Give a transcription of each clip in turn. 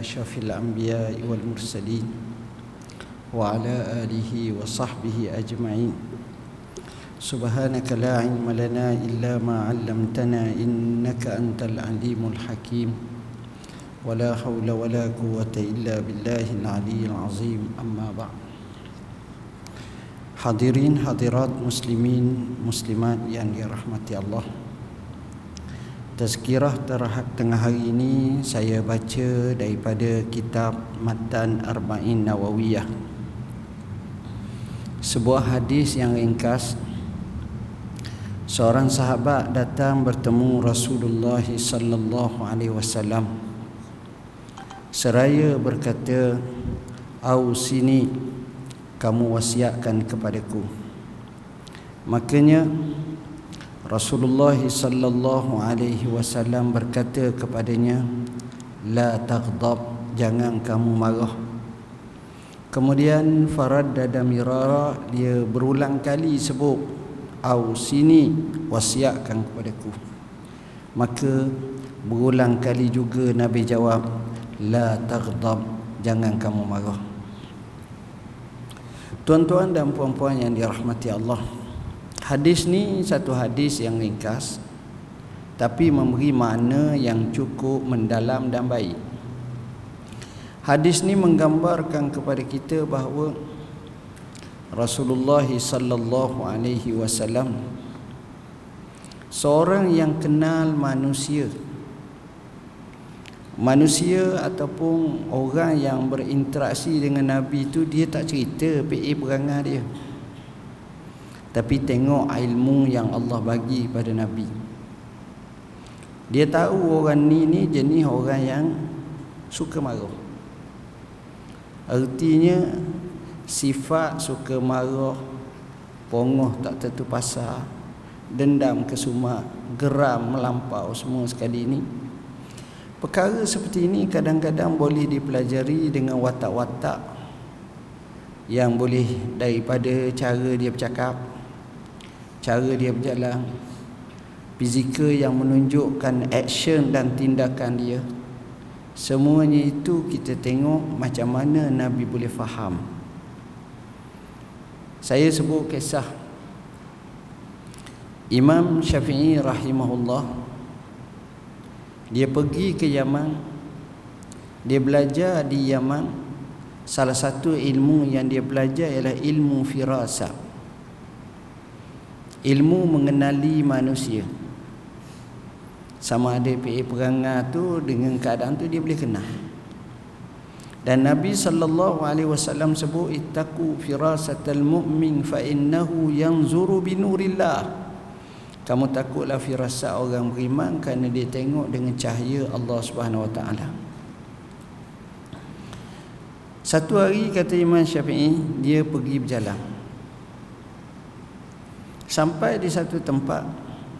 أشرف الأنبياء والمرسلين وعلى آله وصحبه أجمعين سبحانك لا علم لنا إلا ما علمتنا إنك أنت العليم الحكيم ولا حول ولا قوة إلا بالله العلي العظيم أما بعد Hadirin hadirat muslimin muslimat yang dirahmati Allah Tazkirah terhad tengah hari ini saya baca daripada kitab Matan Arba'in Nawawiyah. Sebuah hadis yang ringkas. Seorang sahabat datang bertemu Rasulullah sallallahu alaihi wasallam. Seraya berkata Au sini kamu wasiatkan kepadaku. Makanya Rasulullah sallallahu alaihi wasallam berkata kepadanya la taghdab jangan kamu marah. Kemudian faraddada mirara dia berulang kali sebut au sini wasiatkan kepadaku. Maka berulang kali juga nabi jawab la taghdab jangan kamu marah. Tuan-tuan dan puan-puan yang dirahmati Allah Hadis ni satu hadis yang ringkas Tapi memberi makna yang cukup mendalam dan baik. Hadis ni menggambarkan kepada kita bahawa Rasulullah sallallahu alaihi wasallam seorang yang kenal manusia. Manusia ataupun orang yang berinteraksi dengan Nabi itu dia tak cerita PA perangai dia tapi tengok ilmu yang Allah bagi pada Nabi. Dia tahu orang ni ni jenis orang yang suka marah. Artinya sifat suka marah pongoh tak tentu pasal dendam kesumat geram melampau semua sekali ini Perkara seperti ini kadang-kadang boleh dipelajari dengan watak-watak yang boleh daripada cara dia bercakap, cara dia berjalan, fizikal yang menunjukkan action dan tindakan dia. Semuanya itu kita tengok macam mana Nabi boleh faham. Saya sebut kisah. Imam Syafi'i rahimahullah dia pergi ke Yaman. Dia belajar di Yaman. Salah satu ilmu yang dia belajar ialah ilmu firasa ilmu mengenali manusia sama ada PA perangai tu dengan keadaan tu dia boleh kenal dan Nabi sallallahu alaihi wasallam sebut ittaqu firasatal mu'min fa innahu yanzuru bi nurillah kamu takutlah firasat orang beriman kerana dia tengok dengan cahaya Allah Subhanahu Wa Taala. Satu hari kata Imam Syafi'i dia pergi berjalan. Sampai di satu tempat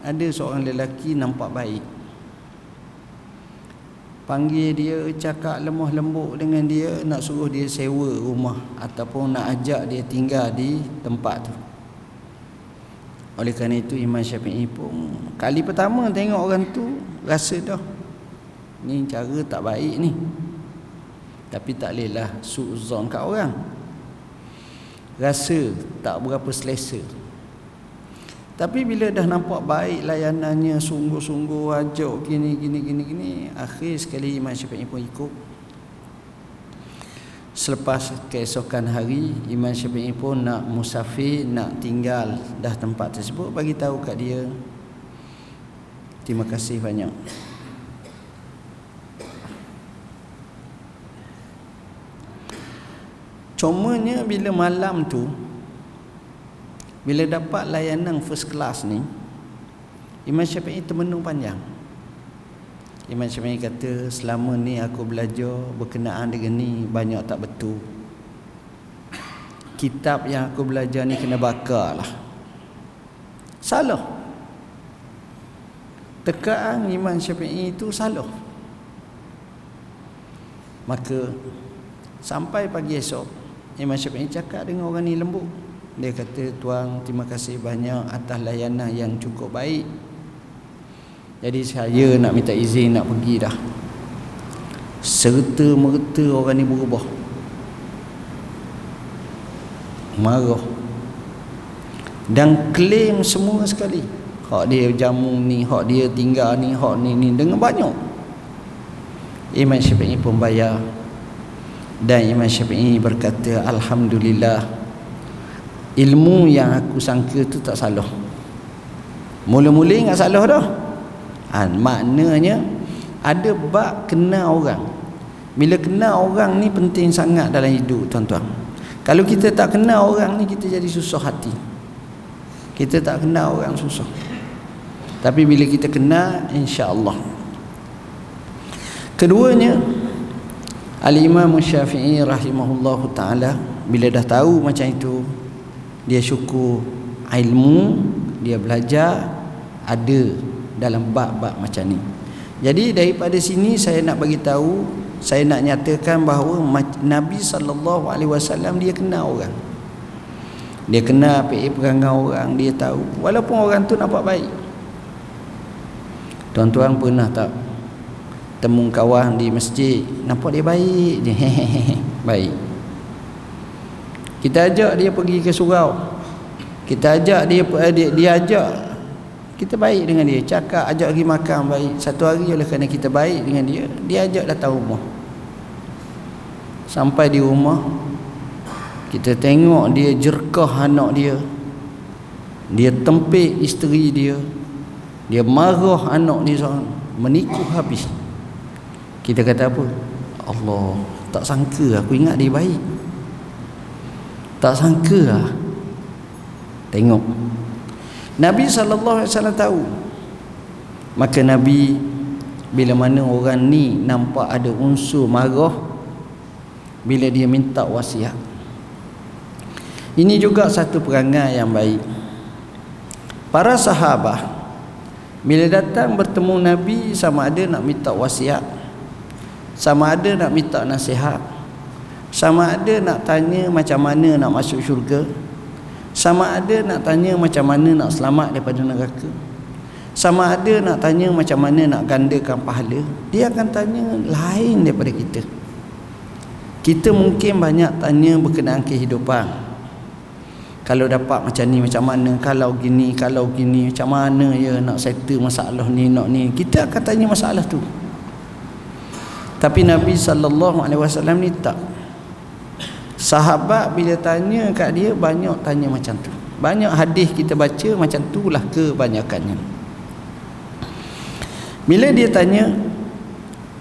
ada seorang lelaki nampak baik. Panggil dia cakap lemah lembut dengan dia nak suruh dia sewa rumah ataupun nak ajak dia tinggal di tempat tu. Oleh kerana itu Imam Syafi'i pun kali pertama tengok orang tu rasa dah ni cara tak baik ni. Tapi tak lehlah suuzon kat orang. Rasa tak berapa selesa. Tapi bila dah nampak baik layanannya sungguh-sungguh ajak gini gini gini gini akhir sekali Imam Syafi'i pun ikut. Selepas keesokan hari Imam Syafi'i pun nak musafir Nak tinggal dah tempat tersebut Bagi tahu kat dia. Terima kasih banyak. Cumanya bila malam tu Bila dapat layanan first class ni Imam Syafi'i termenung panjang Imam Syafi'i kata selama ni aku belajar berkenaan dengan ni banyak tak betul. Kitab yang aku belajar ni kena bakar lah. Salah. Tekaan Imam Syafi'i itu salah. Maka sampai pagi esok Imam Syafi'i cakap dengan orang ni lembut. Dia kata tuan terima kasih banyak atas layanan yang cukup baik. Jadi saya nak minta izin nak pergi dah. Serta merta orang ni berubah. Marah. Dan klaim semua sekali. Hak dia jamu ni hak dia tinggal ni hak ni ni dengan banyak. Imam Syafi'i pun bayar. Dan Imam Syafi'i berkata Alhamdulillah ilmu yang aku sangka tu tak salah. Mula-mula ingat salah dah. Ha, maknanya ada bab kenal orang. Bila kenal orang ni penting sangat dalam hidup tuan-tuan. Kalau kita tak kenal orang ni kita jadi susah hati. Kita tak kenal orang susah. Tapi bila kita kenal insya-Allah. Keduanya al-imam Syafi'i rahimahullahu taala bila dah tahu macam itu dia syukur ilmu dia belajar ada dalam bab-bab macam ni. Jadi daripada sini saya nak bagi tahu saya nak nyatakan bahawa Nabi sallallahu alaihi wasallam dia kenal orang. Dia kenal apa perangai orang dia tahu. Walaupun orang tu nampak baik. Tuan-tuan pernah tak temu kawan di masjid? Nampak dia baik je. Baik kita ajak dia pergi ke surau. Kita ajak dia dia, dia ajak. Kita baik dengan dia. Cakap ajak pergi makan baik. Satu hari oleh kerana kita baik dengan dia. Dia ajak datang rumah. Sampai di rumah kita tengok dia jerkah anak dia. Dia tempik isteri dia. Dia marah anak dia seorang. Menipu habis. Kita kata apa? Allah tak sangka aku ingat dia baik tak sangka lah. Tengok. Nabi SAW tahu. Maka Nabi bila mana orang ni nampak ada unsur marah bila dia minta wasiat. Ini juga satu perangai yang baik. Para sahabat bila datang bertemu Nabi sama ada nak minta wasiat, sama ada nak minta nasihat, sama ada nak tanya macam mana nak masuk syurga, sama ada nak tanya macam mana nak selamat daripada neraka. Sama ada nak tanya macam mana nak gandakan pahala, dia akan tanya lain daripada kita. Kita mungkin banyak tanya berkenaan kehidupan, kalau dapat macam ni macam mana? Kalau gini kalau gini macam mana ya nak settle masalah ni nak ni? Kita akan tanya masalah tu. Tapi Nabi sallallahu alaihi wasallam ni tak sahabat bila tanya kat dia banyak tanya macam tu. Banyak hadis kita baca macam itulah kebanyakannya. Bila dia tanya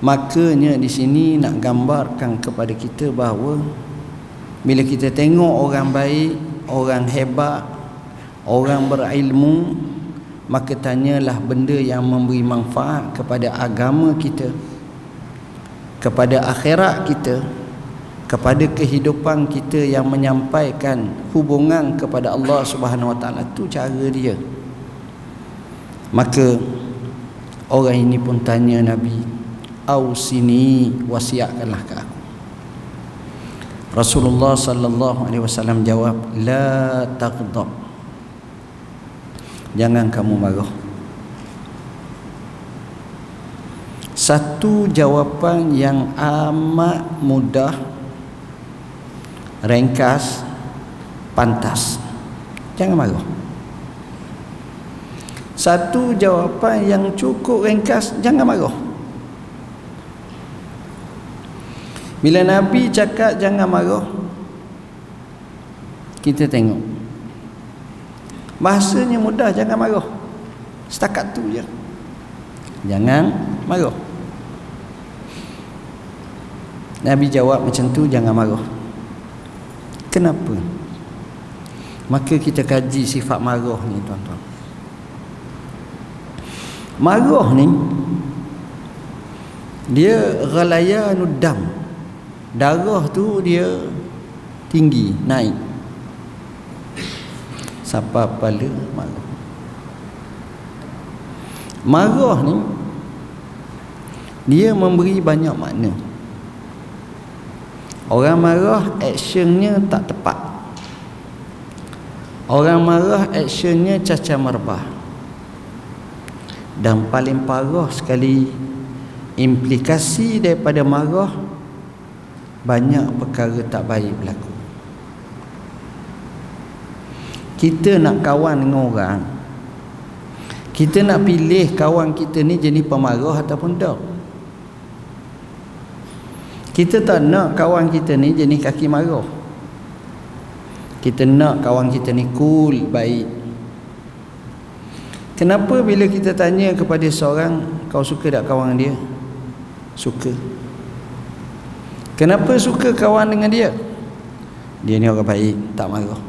makanya di sini nak gambarkan kepada kita bahawa bila kita tengok orang baik orang hebat orang berilmu maka tanyalah benda yang memberi manfaat kepada agama kita kepada akhirat kita kepada kehidupan kita yang menyampaikan hubungan kepada Allah Subhanahu Wa Taala. Tu cara dia. Maka orang ini pun tanya Nabi au sini wasiatkanlah ke aku. Rasulullah sallallahu alaihi wasallam jawab la taghdab jangan kamu marah. Satu jawapan yang amat mudah ringkas pantas. Jangan marah satu jawapan yang cukup ringkas jangan marah Bila Nabi cakap jangan marah Kita tengok. Bahasanya mudah jangan marah Setakat tu je. Jangan marah Nabi jawab macam tu jangan marah Kenapa? Maka kita kaji sifat marah ni tuan-tuan. Marah ni Dia ghalayanud dam. Darah tu dia tinggi naik. Sampai kepala marah. Marah ni dia memberi banyak makna orang marah actionnya tak tepat. Orang marah actionnya caca merbah dan paling parah sekali implikasi daripada marah banyak perkara tak baik berlaku. Kita nak kawan dengan orang kita nak pilih kawan kita ni jenis pemarah ataupun tak kita tak nak kawan kita ni jenis kaki marah. Kita nak kawan kita ni cool baik. Kenapa bila kita tanya kepada seorang kau suka tak kawan dia? Suka. Kenapa suka kawan dengan dia? Dia ni orang baik tak marah.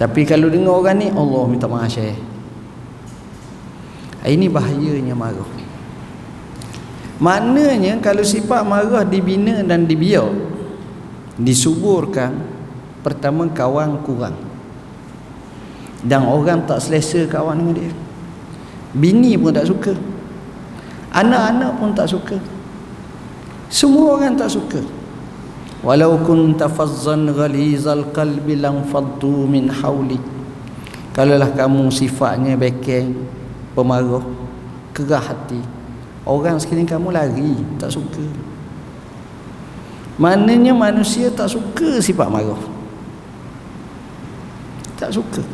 Tapi kalau dengar orang ni Allah minta maaf syekh. Ini bahayanya marah maknanya kalau sifat marah dibina dan dibiak disuburkan pertama kawan kurang dan orang tak selesa kawan dengan dia bini pun tak suka Anak-anak pun tak suka. Semua orang tak suka. Walau kunta fazzan ghalizal qalbi lang faddu min hawli. Kalaulah kamu sifatnya bekeng, pemarah, kerah hati. Orang sekeliling kamu lari, tak suka. Maknanya manusia tak suka sifat marah. Tak suka.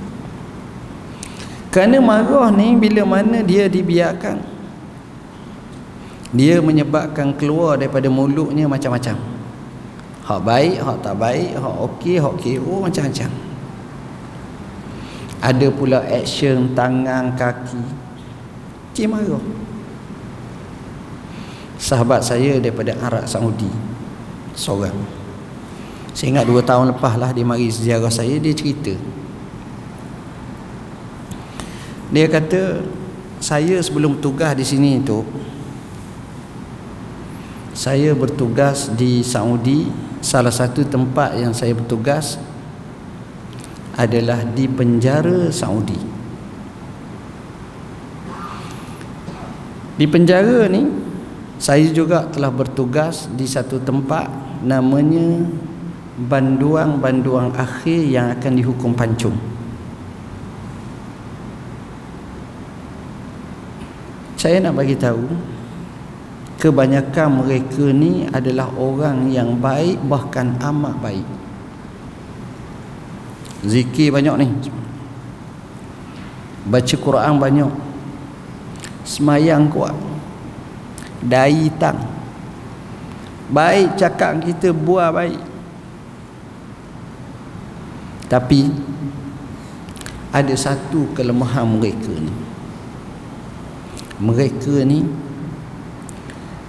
Kerana marah ni bila mana dia dibiarkan dia menyebabkan keluar daripada mulutnya macam-macam hak baik, hak tak baik hak okey, hak kira macam-macam ada pula action tangan, kaki cik marah sahabat saya daripada Arab Saudi seorang. Saya ingat dua tahun lepas lah dia mari sejarah saya dia cerita. Dia kata saya sebelum tugas di sini tu saya bertugas di Saudi. Salah satu tempat yang saya bertugas adalah di penjara Saudi. Di penjara ni saya juga telah bertugas di satu tempat namanya banduang-banduang akhir yang akan dihukum pancung. Saya nak bagi tahu kebanyakan mereka ni adalah orang yang baik bahkan amat baik. Zikir banyak ni. Baca Quran banyak. Semayang kuat dai tang. Baik cakap kita buah baik. Tapi ada satu kelemahan mereka ni. Mereka ni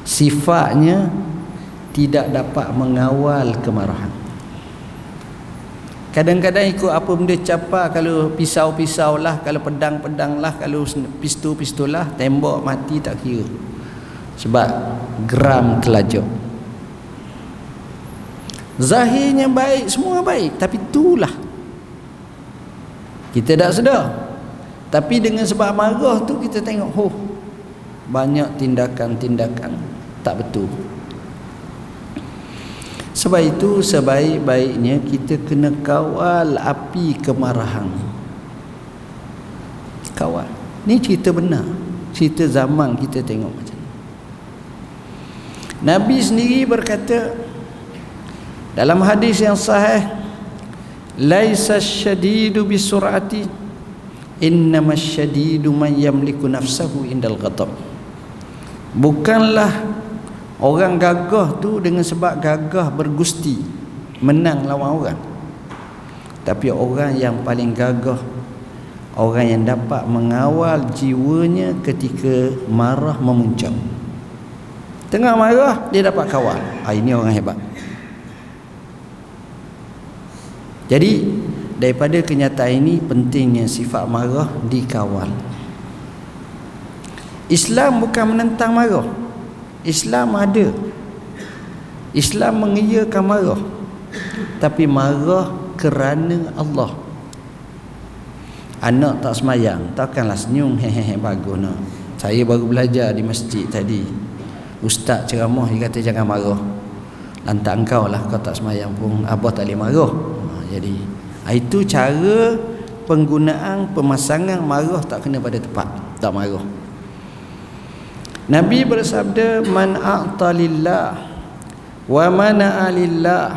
sifatnya tidak dapat mengawal kemarahan. Kadang-kadang ikut apa benda capa kalau pisau-pisau lah kalau pedang-pedang lah kalau pistol-pistol lah tembok mati tak kira sebab geram kelajak zahirnya baik semua baik tapi itulah. Kita tak sedar. Tapi dengan sebab marah tu kita tengok oh banyak tindakan-tindakan tak betul. Sebab itu sebaik-baiknya kita kena kawal api kemarahan. Kawal. Ni cerita benar. Cerita zaman kita tengok macam Nabi sendiri berkata dalam hadis yang sahih laisa syadidu bisur'ati innama syadidu man yamliku nafsahu indal ghadab bukanlah Orang gagah tu dengan sebab gagah bergusti menang lawan orang. Tapi orang yang paling gagah orang yang dapat mengawal jiwanya ketika marah memuncak. Tengah marah dia dapat kawal. Ah ini orang hebat. Jadi daripada kenyataan ini pentingnya sifat marah dikawal. Islam bukan menentang marah. Islam ada Islam mengiyakan marah tapi marah kerana Allah anak tak semayang takkanlah senyum hehehe bagus nak saya baru belajar di masjid tadi ustaz ceramah dia kata jangan marah. Lantak engkau lah kau tak semayang pun abah tak boleh marah. Ha, jadi itu cara penggunaan pemasangan marah tak kena pada tempat tak marah. Nabi bersabda man a'ta lillah wa mana'a lillah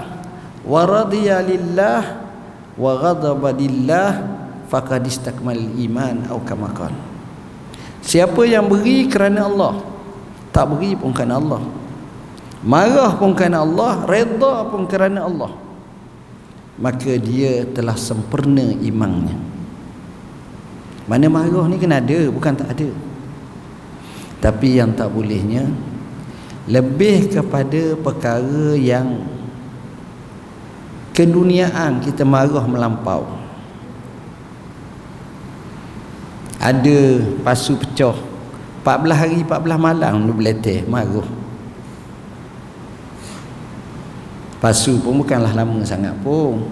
wa radiya lillah wa ghadaba lillah faqad istakmal iman atau kama Siapa yang beri kerana Allah tak beri pun kerana Allah. Marah pun kerana Allah redha pun kerana Allah. Maka dia telah sempurna imannya mana marah ni kena ada bukan tak ada. Tapi yang tak bolehnya lebih kepada perkara yang keduniaan kita marah melampau. Ada pasu pecah 14 hari 14 malam dia beletih marah pasu pun bukanlah lama sangat pun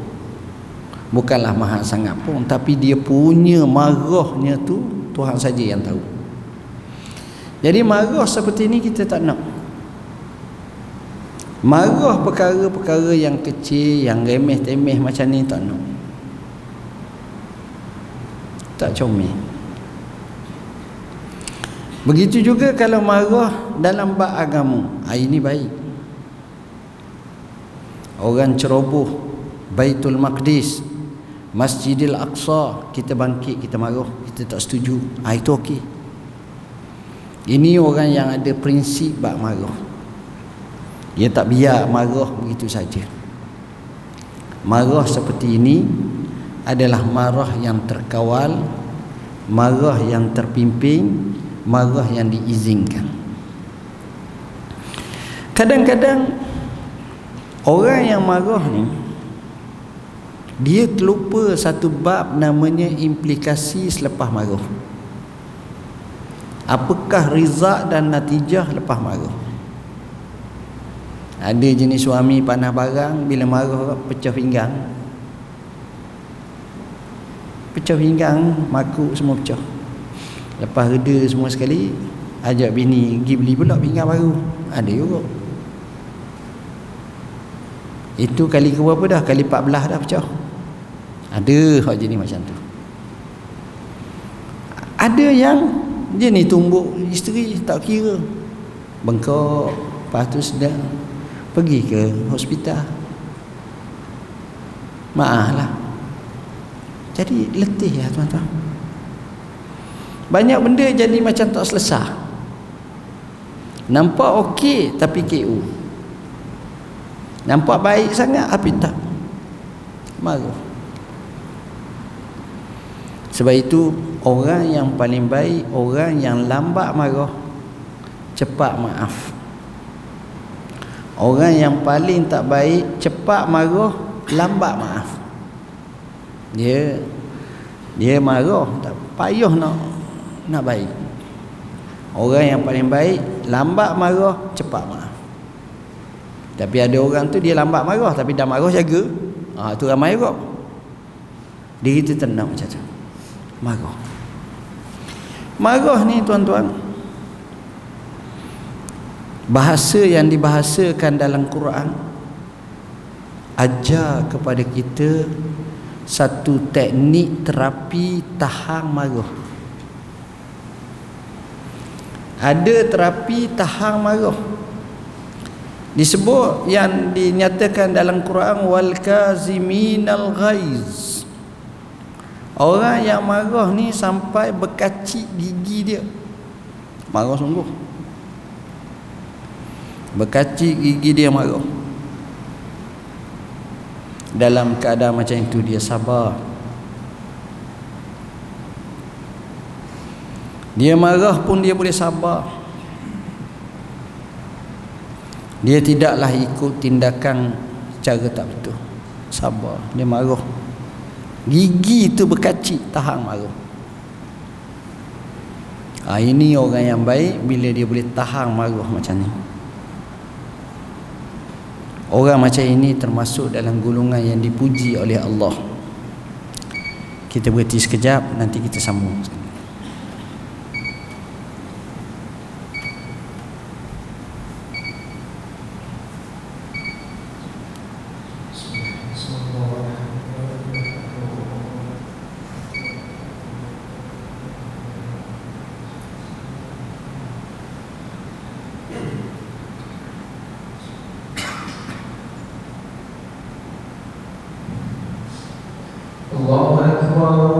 bukanlah mahal sangat pun tapi dia punya marahnya tu Tuhan saja yang tahu jadi marah seperti ini kita tak nak. Marah perkara-perkara yang kecil, yang remeh-temeh macam ni tak nak. Tak comel. Begitu juga kalau marah dalam bab agama. Ha, ini baik. Orang ceroboh Baitul Maqdis Masjidil Aqsa kita bangkit kita marah kita tak setuju ha, itu okey ini orang yang ada prinsip bak marah. Dia tak biar marah begitu saja. Marah seperti ini adalah marah yang terkawal, marah yang terpimpin, marah yang diizinkan. Kadang-kadang orang yang marah ni dia terlupa satu bab namanya implikasi selepas marah. Apakah rizak dan natijah lepas marah? Ada jenis suami panah barang bila marah pecah pinggang. Pecah pinggang makuk semua pecah lepas reda semua sekali ajak bini pergi beli pula pinggang baru. Ada juga. Itu kali ke berapa dah? Kali 14 dah pecah. Ada hak jenis macam tu. Ada yang dia ni tumbuk isteri tak kira. Bengkok lepas tu sedang pergi ke hospital. Maaf lah jadi letih ya tuan-tuan banyak benda jadi macam tak selesai nampak okey tapi KO nampak baik sangat tapi tak. Marah sebab itu orang yang paling baik orang yang lambat marah cepat maaf. Orang yang paling tak baik cepat marah lambat maaf. Dia dia marah tak payah nak nak baik. Orang yang paling baik lambat marah cepat maaf tapi ada orang tu dia lambat marah tapi dah marah jaga. Ah ha, tu ramai kok dia kita tenang macam tu. Marah. Marah ni tuan-tuan. Bahasa yang dibahasakan dalam Quran Ajar kepada kita Satu teknik terapi tahan marah Ada terapi tahan marah Disebut yang dinyatakan dalam Quran Wal kaziminal ghaiz Orang yang marah ni sampai berkacik gigi dia. Marah sungguh. Berkacik gigi dia marah. Dalam keadaan macam itu dia sabar. Dia marah pun dia boleh sabar. Dia tidaklah ikut tindakan cara tak betul. Sabar. Dia marah. Gigi itu berkacik tahan marah. Ha, ini orang yang baik bila dia boleh tahan marah macam ni. Orang macam ini termasuk dalam golongan yang dipuji oleh Allah. Kita berhenti sekejap nanti kita sambung. 고마워.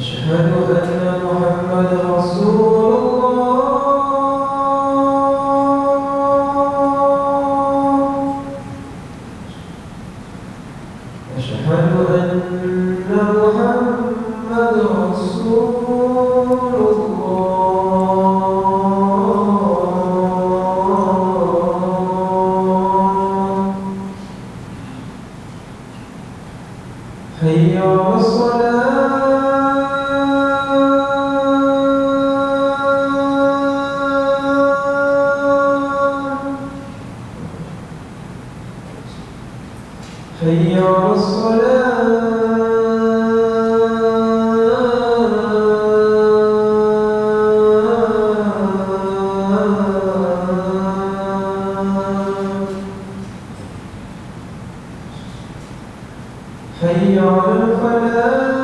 أشهد أن هيا على الفلاح.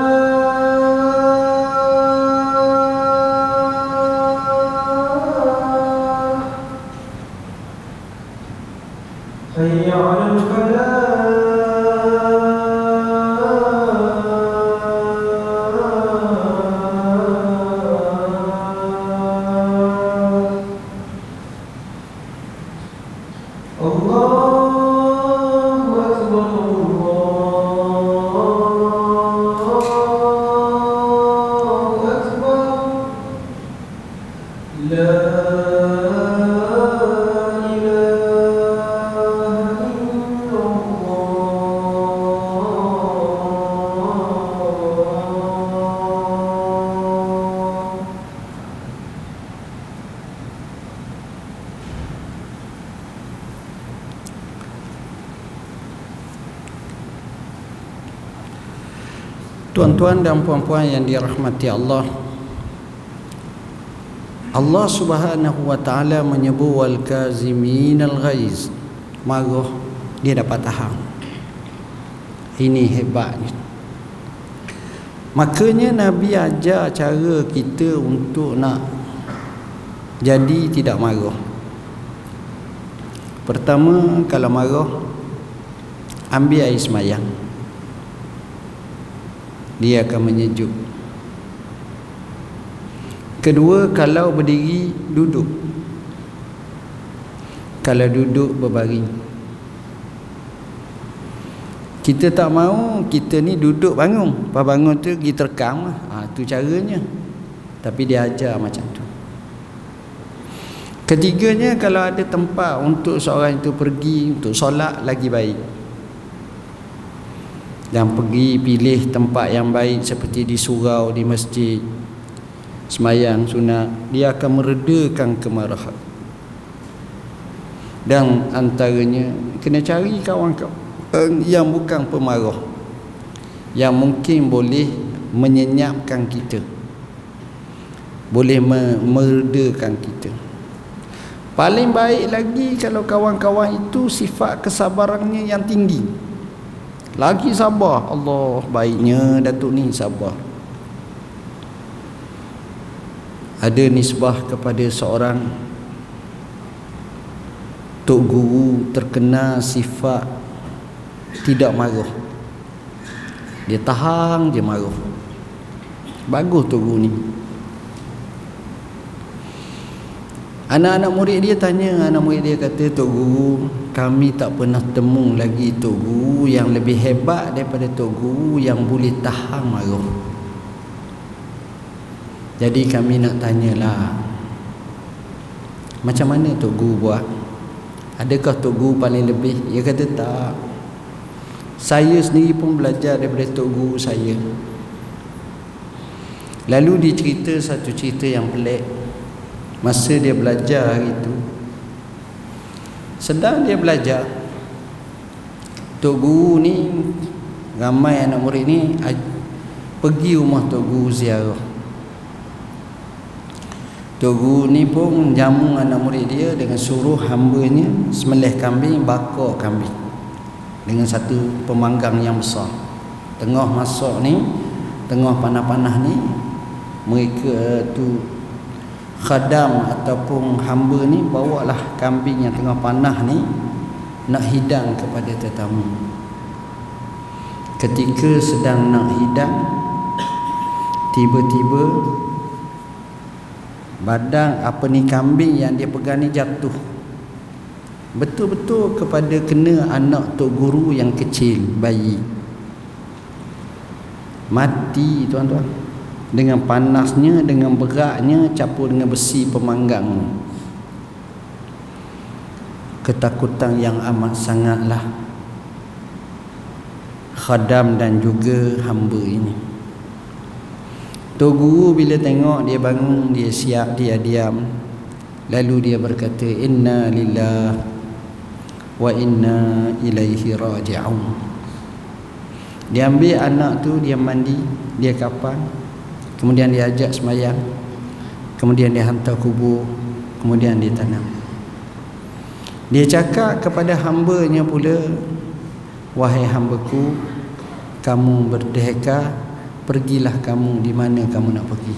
Tuan-tuan dan puan-puan yang dirahmati Allah. Allah subhanahu wa ta'ala menyebut wal kazimin al ghaiz. Marah dia dapat tahan Ini hebatnya. Makanya Nabi ajar cara kita untuk nak Jadi tidak marah Pertama kalau marah Ambil air semayang dia akan menyejuk kedua kalau berdiri duduk. Kalau duduk berbaring. Kita tak mau kita ni duduk bangun. Pas bangun tu pergi terkam ha, tu caranya. Tapi dia ajar macam tu. Ketiganya kalau ada tempat untuk seorang itu pergi untuk solat lagi baik dan pergi pilih tempat yang baik seperti di surau di masjid. Semayang sunat dia akan meredakan kemarahan. Dan antaranya kena cari kawan-kawan yang bukan pemarah yang mungkin boleh menyenyapkan kita. Boleh meredakan kita. Paling baik lagi kalau kawan-kawan itu sifat kesabarannya yang tinggi lagi sabar Allah baiknya Datuk ni sabar Ada nisbah kepada seorang Tok Guru terkena sifat Tidak marah. Dia tahan je marah. Bagus Tok Guru ni Anak-anak murid dia tanya Anak murid dia kata Tok Guru Kami tak pernah temu lagi Tok Guru Yang lebih hebat daripada Tok Guru Yang boleh tahan marah. Jadi kami nak tanyalah Macam mana Tok Guru buat? Adakah Tok Guru paling lebih? Dia kata tak. Saya sendiri pun belajar daripada Tok Guru saya. Lalu dia cerita satu cerita yang pelik masa dia belajar hari itu sedang dia belajar Tok Guru ni ramai anak murid ni pergi rumah Tok Guru ziarah. Tok Guru ni pun jamu anak murid dia dengan suruh hambanya semelih kambing bakar kambing dengan satu pemanggang yang besar. Tengah masuk ni tengah panah-panah ni mereka tu khadam ataupun hamba ni bawalah kambing yang tengah panah ni nak hidang kepada tetamu. Ketika sedang nak hidang tiba-tiba badan apa ni kambing yang dia pegang ni jatuh. Betul-betul kepada kena anak tok guru yang kecil bayi. Mati tuan-tuan dengan panasnya dengan beratnya campur dengan besi pemanggang ketakutan yang amat sangatlah khadam dan juga hamba ini Tok Guru bila tengok dia bangun, dia siap, dia diam. Lalu dia berkata, Inna lillah wa inna ilaihi raji'un. Dia ambil anak tu, dia mandi, dia kapan. Kemudian dia ajak semayang. Kemudian dia hantar kubur. Kemudian dia tanam. Dia cakap kepada hambanya pula, Wahai hambaku, kamu berdehka pergilah kamu di mana kamu nak pergi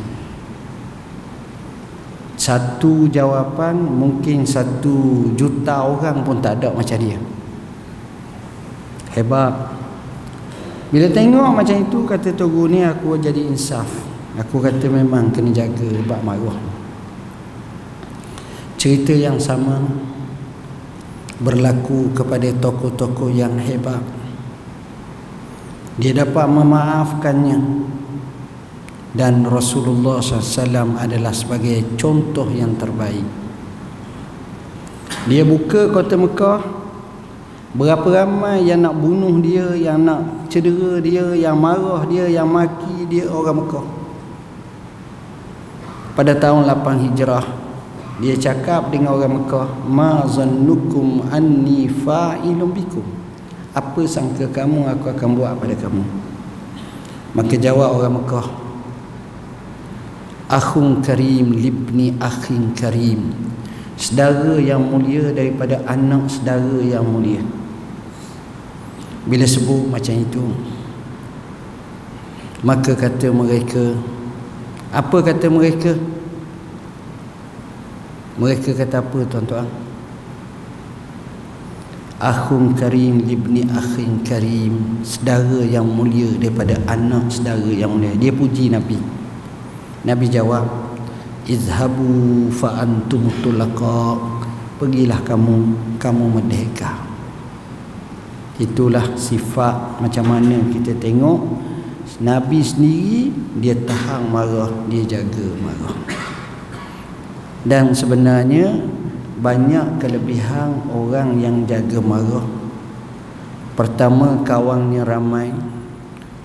satu jawapan mungkin satu juta orang pun tak ada macam dia hebat bila tengok macam itu kata Togu ni aku jadi insaf aku kata memang kena jaga bab maruah. Cerita yang sama berlaku kepada tokoh-tokoh yang hebat. Dia dapat memaafkannya. Dan Rasulullah SAW adalah sebagai contoh yang terbaik. Dia buka kota Mekah. Berapa ramai yang nak bunuh dia yang nak cedera dia yang marah dia yang maki dia orang Mekah pada tahun 8 Hijrah dia cakap dengan orang Mekah ma zannukum anni fa'ilun bikum. Apa sangka kamu aku akan buat pada kamu. Maka jawab orang Mekah akhun karim libni akhin karim saudara yang mulia daripada anak saudara yang mulia. Bila sebut macam itu maka kata mereka apa kata mereka? Mereka kata apa tuan-tuan? Akhun karim libni akhin karim saudara yang mulia daripada anak saudara yang mulia. Dia puji nabi. Nabi jawab izhabu fa antum tulaqa. Pergilah kamu kamu merdeka. Itulah sifat macam mana kita tengok nabi sendiri dia tahan marah dia jaga marah. Dan sebenarnya banyak kelebihan orang yang jaga marah. Pertama kawannya ramai.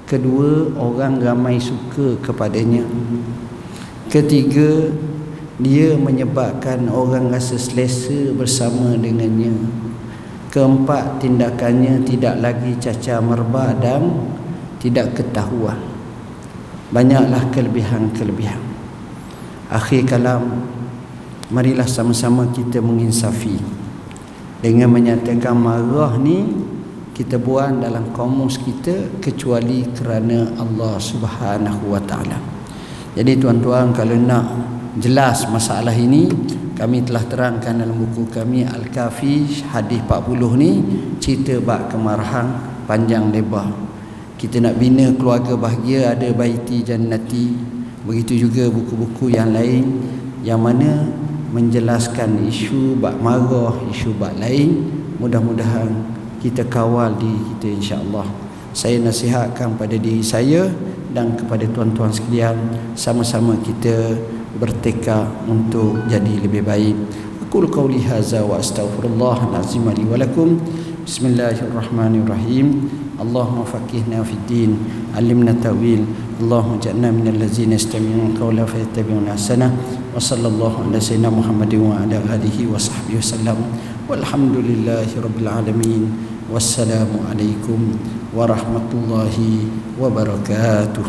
Kedua orang ramai suka kepadanya. Ketiga dia menyebabkan orang rasa selesa bersama dengannya. Keempat tindakannya tidak lagi caca merba dan tidak ketahuan banyaklah kelebihan-kelebihan akhir kalam marilah sama-sama kita menginsafi dengan menyatakan marah ni kita buang dalam komus kita kecuali kerana Allah Subhanahu wa taala. Jadi tuan-tuan kalau nak jelas masalah ini kami telah terangkan dalam buku kami Al-Kafi hadis 40 ni cerita bab kemarahan panjang lebar kita nak bina keluarga bahagia ada baiti jannati. Begitu juga buku-buku yang lain yang mana menjelaskan isu bak marah isu bak lain. Mudah-mudahan kita kawal di kita insya-Allah. Saya nasihatkan pada diri saya dan kepada tuan-tuan sekalian sama-sama kita bertekad untuk jadi lebih baik. Aku qauli hadza wa astaghfirullah lazim li wa lakum. Bismillahirrahmanirrahim. اللهم فقهنا في الدين علمنا التأويل اللهم اجعلنا من الذين يستمعون قولا فيتبعون أحسنه وصلى الله على سيدنا محمد وعلى آله وصحبه وسلم والحمد لله رب العالمين والسلام عليكم ورحمة الله وبركاته